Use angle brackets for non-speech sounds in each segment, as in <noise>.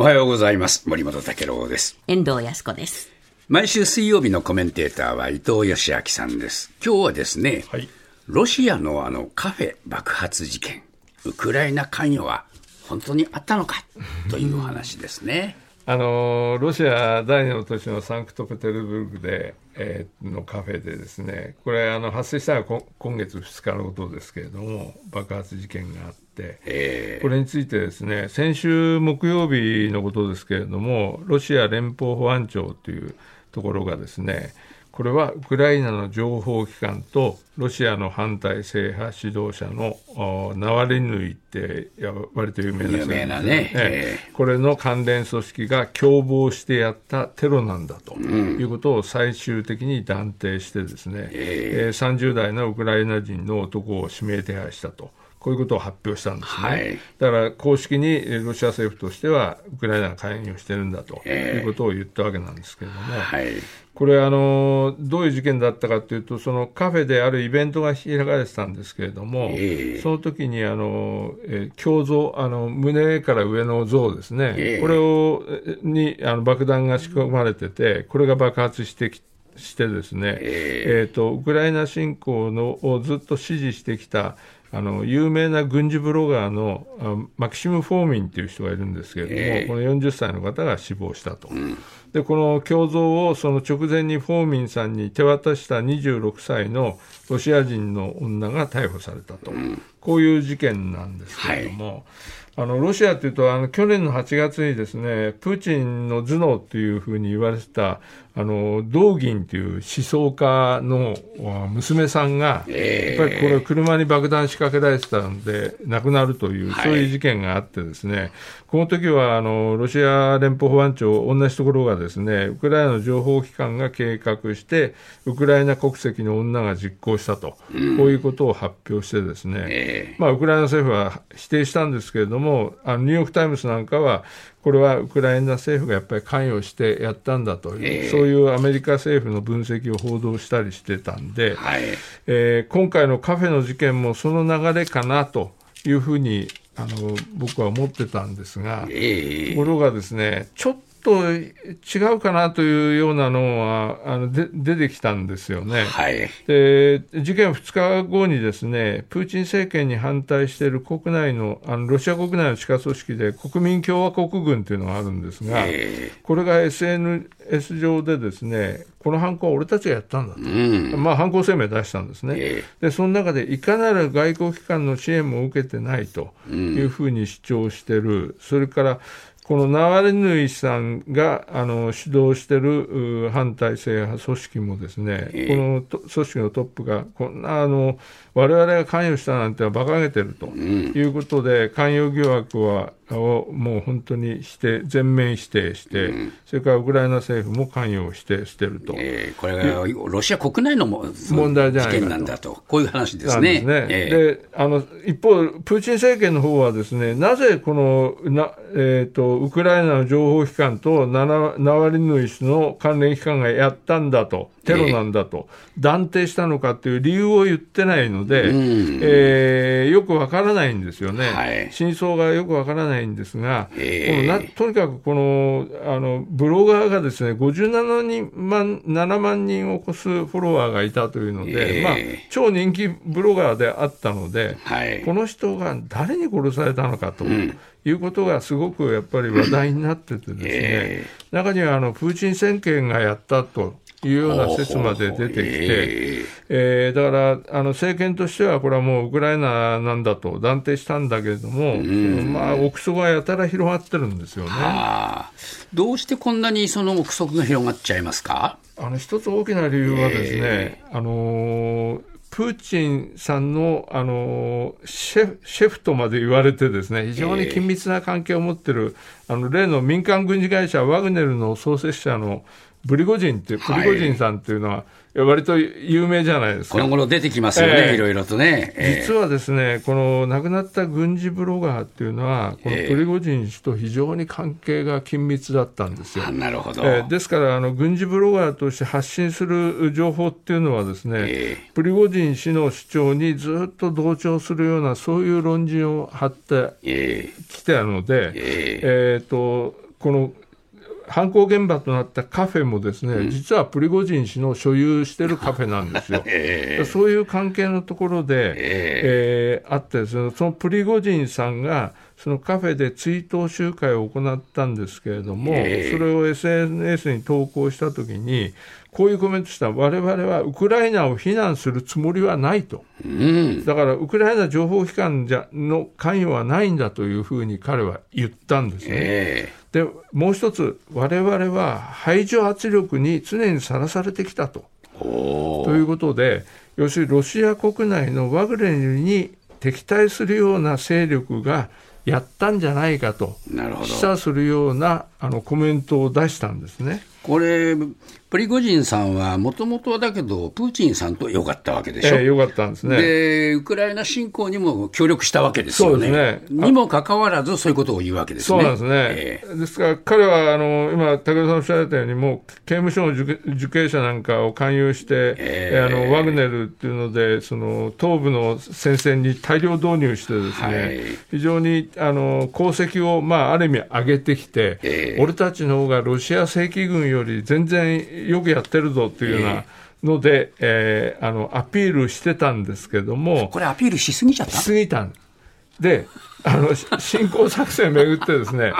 おはようございます。森本武郎です。遠藤康子です。毎週水曜日のコメンテーターは伊藤義明さんです。今日はですね、はいロシアのあのカフェ爆発事件、ウクライナ関与は本当にあったのかというお話ですね。あのロシア第二の都市のサンクトペテルブルクで、えーのカフェでですねこれあの発生したのはこ今月2日のことですけれども爆発事件があって、え。これについてですね先週木曜日のことですけれどもロシア連邦保安庁というところがですねこれはウクライナの情報機関とロシアの反体制派指導者のおナワリヌイっていや割と有名な人有名なね。ええ。これの関連組織が共謀してやったテロなんだということを最終的に断定してですね、えー30代のウクライナ人の男を指名手配したと。こういうことを発表したんですね、はい。だから公式にえーロシア政府としてはウクライナが関与してるんだということを言ったわけなんですけれども、はい。これあの、どういう事件だったかというと、そのカフェであるイベントが開かれてたんですけれども、ええ。その時にあの、えー胸像あの、胸から上の像ですね、ええ。これをえにあの爆弾が仕込まれてて、これが爆発してきしてですね、えーとウクライナ侵攻のをずっと支持してきたあの有名な軍事ブロガーのあマキシム・フォーミンという人がいるんですけれども、ええ。この40歳の方が死亡したと。でこの胸像をその直前にフォーミンさんに手渡した26歳のロシア人の女が逮捕されたと、こういう事件なんですけれども、あのロシアというとあの去年の8月にですねプーチンの頭脳というふうに言われてたあのドーギンという思想家のあ娘さんが、ええ。やっぱりこれ車に爆弾仕掛けられてたので亡くなるという、はい。そういう事件があってですねこの時はあのロシア連邦保安庁同じところがですねウクライナの情報機関が計画してウクライナ国籍の女が実行したと、こういうことを発表してですね、えまあ、ウクライナ政府は否定したんですけれども、あのニューヨーク・タイムズなんかは、これはウクライナ政府がやっぱり関与してやったんだという、ええそういうアメリカ政府の分析を報道したりしてたんで、はい。えー今回のカフェの事件もその流れかなというふうにあの僕は思ってたんですが、ええところがですね、ちょっと違うかなというようなのはあので出てきたんですよね。はい。で事件2日後にですねプーチン政権に反対している国内のあのロシア国内の地下組織で国民共和国軍というのがあるんですが、えこれが SNS 上でですねこの犯行は俺たちがやったんだと、えうん。まあ、犯行声明出したんですね、えでその中でいかなる外交機関の支援も受けてないというふうに主張してる、それからこのナワリヌイさんがあの主導しているう反体制派組織もですね、ええ。このと組織のトップがこんなあの我々が関与したなんては馬鹿げてるということで、関与疑惑はをもう本当に否定全面否定して、それからウクライナ政府も関与していると。ええこれがロシア国内のも問題じゃないなんだと、こういう話ですね。ですね。ええで、あの、一方、プーチン政権の方はですね、なぜこの、な、えっ、と、ウクライナの情報機関とナワリヌイ氏の関連機関がやったんだと、テロなんだと、断定したのかという理由を言ってないので、うんえーよくわからないんですよね。はい真相がよくわからないんですが、ええこのなとにかくこのあのブロガーがですね57人万7万人を超すフォロワーがいたというので、ええまあ、超人気ブロガーであったので、はい。この人が誰に殺されたのかと。いうことがすごくやっぱり話題になっててですね、え中にはあのプーチン政権がやったというような説まで出てきて、ええーだからあの政権としては、これはもうウクライナなんだと断定したんだけれども、まあ、憶測がやたら広がってるんですよね。どうしてこんなにその憶測が広がっちゃいますか？あの一つ大きな理由はですね、あのープーチンさんの、あのーシェフシェフとまで言われてですね、非常に緊密な関係を持ってる、あの例の民間軍事会社ワグネルの創設者のブリゴジンってプはいリゴジンさんっていうのは、割と有名じゃないですか。この頃出てきますよね、ええいろいろとね。ええ実はですね、この亡くなった軍事ブロガーっていうのは、このプリゴジン氏と非常に関係が緊密だったんですよ。あなるほど。えーですからあの、軍事ブロガーとして発信する情報っていうのはですね、えプリゴジン氏の主張にずっと同調するような、そういう論陣を張ってええきたので、ええーとこの犯行現場となったカフェもですね、うん、実はプリゴジン氏の所有してるカフェなんですよ。<laughs> えー、そういう関係のところで、えー、えー、あってその、そのプリゴジンさんが、そのカフェで追悼集会を行ったんですけれども、えー、それを SNS に投稿したときに、こういうコメントした、我々はウクライナを非難するつもりはないと、うん、だからウクライナ情報機関じゃの関与はないんだというふうに彼は言ったんですね。えーでもう一つ、我々は排除圧力に常にさらされてきたと。ということで、要するにロシア国内のワグネルに敵対するような勢力がやったんじゃないかと、示唆するようなあのコメントを出したんですね。これ、プリゴジンさんはもともとだけど、プーチンさんとよかったわけでしょ。ええ、よかったんですね。で、ウクライナ侵攻にも協力したわけですよね。ね。にもかかわらず、そういうことを言うわけですね。そうなんですね。えー、ですから、彼は、あの、今、武田さんおっしゃられたように、もう、刑務所の受受刑者なんかを勧誘して、えー、あの、ワグネルっていうので、その、東部の戦線に大量導入してですね、はい、非常に、あの、功績を、まあ、ある意味上げてきて、えー、俺たちの方がロシア正規軍より全然よくやってるぞっていうような、ので、えー、あのアピールしてたんですけども、これ、アピールしすぎちゃった？しすぎたん。で、あの <laughs> 侵攻作戦をめぐってですね、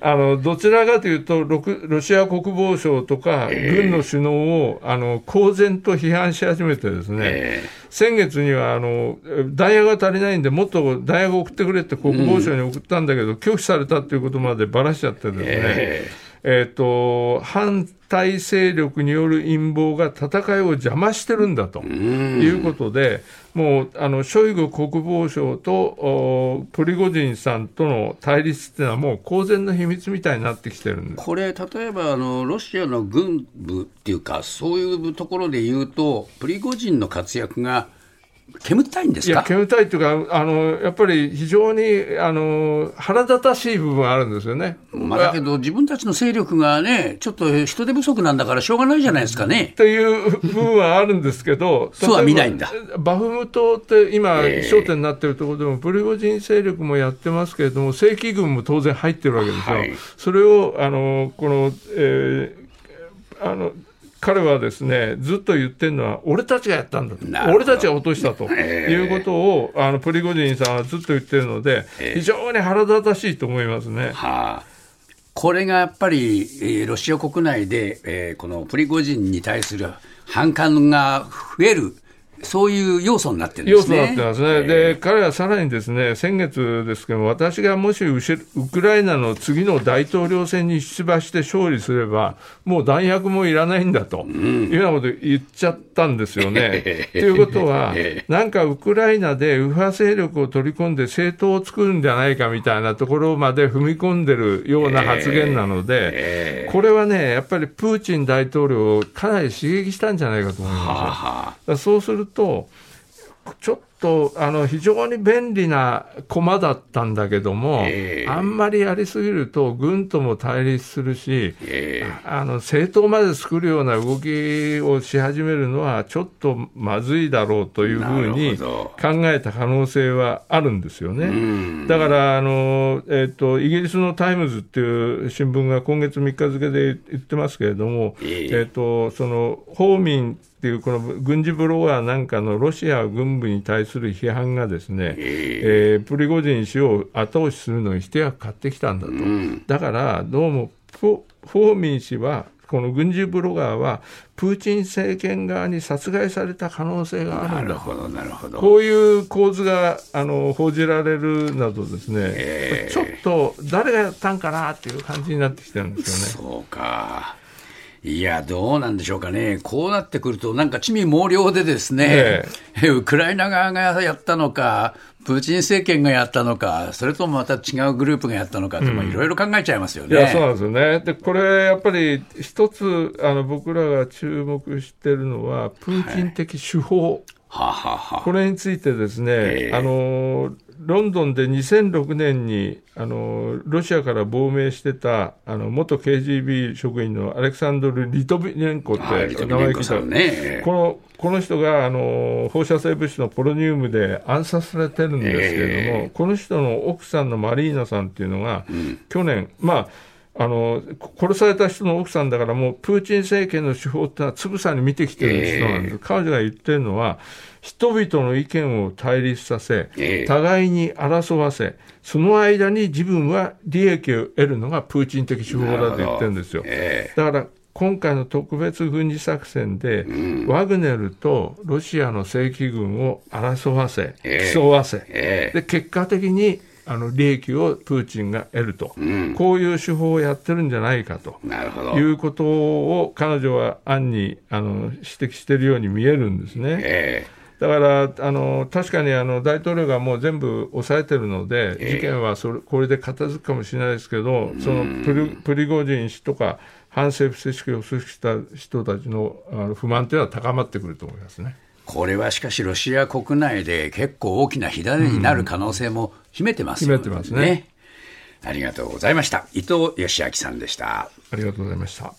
あのどちらかというとロ、ロシア国防省とか軍の首脳を、あの公然と批判し始めて、ですね、先月にはあの弾薬が足りないんで、もっと弾薬を送ってくれって国防省に送ったんだけど、拒否されたということまでばらしちゃってですね。えーと、反対勢力による陰謀が戦いを邪魔してるんだということで、もうあのショイグ国防相とプリゴジンさんとの対立っていうのは、もう公然の秘密みたいになってきてるんこれ、例えばあのロシアの軍部っていうか、そういうところで言うと、プリゴジンの活躍が煙たいんですか？いや煙たいっていうかあの、やっぱり非常にあの腹立たしい部分があるんですよね。まあ、だけど、自分たちの勢力がね、ちょっと人手不足なんだから、しょうがないじゃないですかね。っていう部分はあるんですけど、<laughs> そうは見ないんだバフムトって今、焦点になってるところでも、プリゴジン勢力もやってますけれども、正規軍も当然入ってるわけですよ。はい、それをあのこの、えー、あの彼はですねずっと言ってるのは、俺たちがやったんだと、俺たちが落としたと。いうことを、あのプリゴジンさんはずっと言ってるので、非常に腹立たしいと思いますね。はあ。これがやっぱり、ロシア国内で、えー、このプリゴジンに対する反感が増えるそういう要素になってるんですね。要素になってますね。えー、で、彼はさらにですね、先月ですけども、私がもしウクライナの次の大統領選に出馬して勝利すれば、もう弾薬もいらないんだと、いうようなこと言っちゃったんですよね。<laughs> ということは、なんかウクライナで右派勢力を取り込んで政党を作るんじゃないかみたいなところまで踏み込んでるような発言なので、これはね、やっぱりプーチン大統領をかなり刺激したんじゃないかと思いますよ。そうすると、ちょっとあの非常に便利な駒だったんだけども、えー、あんまりやりすぎると軍とも対立するし、えー、あの政党まで作るような動きをし始めるのはちょっとまずいだろうというふうに考えた可能性はあるんですよね。だからあの、えーと、イギリスのタイムズっていう新聞が今月3日付で言ってますけれども、えー、えーとそのフォーミンっていうこの軍事ブロガーなんかのロシア軍部に対する批判がですね、えー、プリゴジン氏を後押しするのに一役買ってきたんだと、うん、だからどうもフォーミン氏はこの軍事ブロガーは、プーチン政権側に殺害された可能性があるんだなるほどなるほど。こういう構図があの報じられるなどですね、ちょっと誰がやったんかなっていう感じになってきてるんですよね。そうかいや、どうなんでしょうかね、こうなってくると、なんか地味猛量でですね、ええ、ウクライナ側がやったのか、プーチン政権がやったのか、それともまた違うグループがやったのかと、いろいろ考えちゃいますよね。いや、そうなんですよね。で、これ、やっぱり一つ、あの、僕らが注目してるのは、プーチン的手法。はいはははこれについてですね、えー、あのロンドンで2006年にあのロシアから亡命してたあの元 KGB 職員のアレクサンドル・リトビネンコって名前聞いた、ね、このこの人があの放射性物質のポロニウムで暗殺されてるんですけれども、えー、この人の奥さんのマリーナさんっていうのが、うん、去年、まああの殺された人の奥さんだから、もうプーチン政権の手法ってのはつぶさに見てきてる人なんです、えー、彼女が言ってるのは、人々の意見を対立させ、えー、互いに争わせ、その間に自分は利益を得るのがプーチン的手法だと言ってるんですよ。えー、だから今回の特別軍事作戦で、うん、ワグネルとロシアの正規軍を争わせ、競わせ、で結果的にあの利益をプーチンが得ると、うん、こういう手法をやってるんじゃないかと。いうことを彼女は暗にあの指摘しているように見えるんですね。えー、だからあの確かにあの大統領がもう全部抑えてるので、えー、事件はそれこれで片付くかもしれないですけど、そのプリプリゴジン氏とか、反政府組織を組織した人たちのあの不満というのは高まってくると思いますね。これはしかし、ロシア国内で結構大きな火種になる可能性も秘めてますよね。秘めてますね。ありがとうございました。伊藤義明さんでした。ありがとうございました。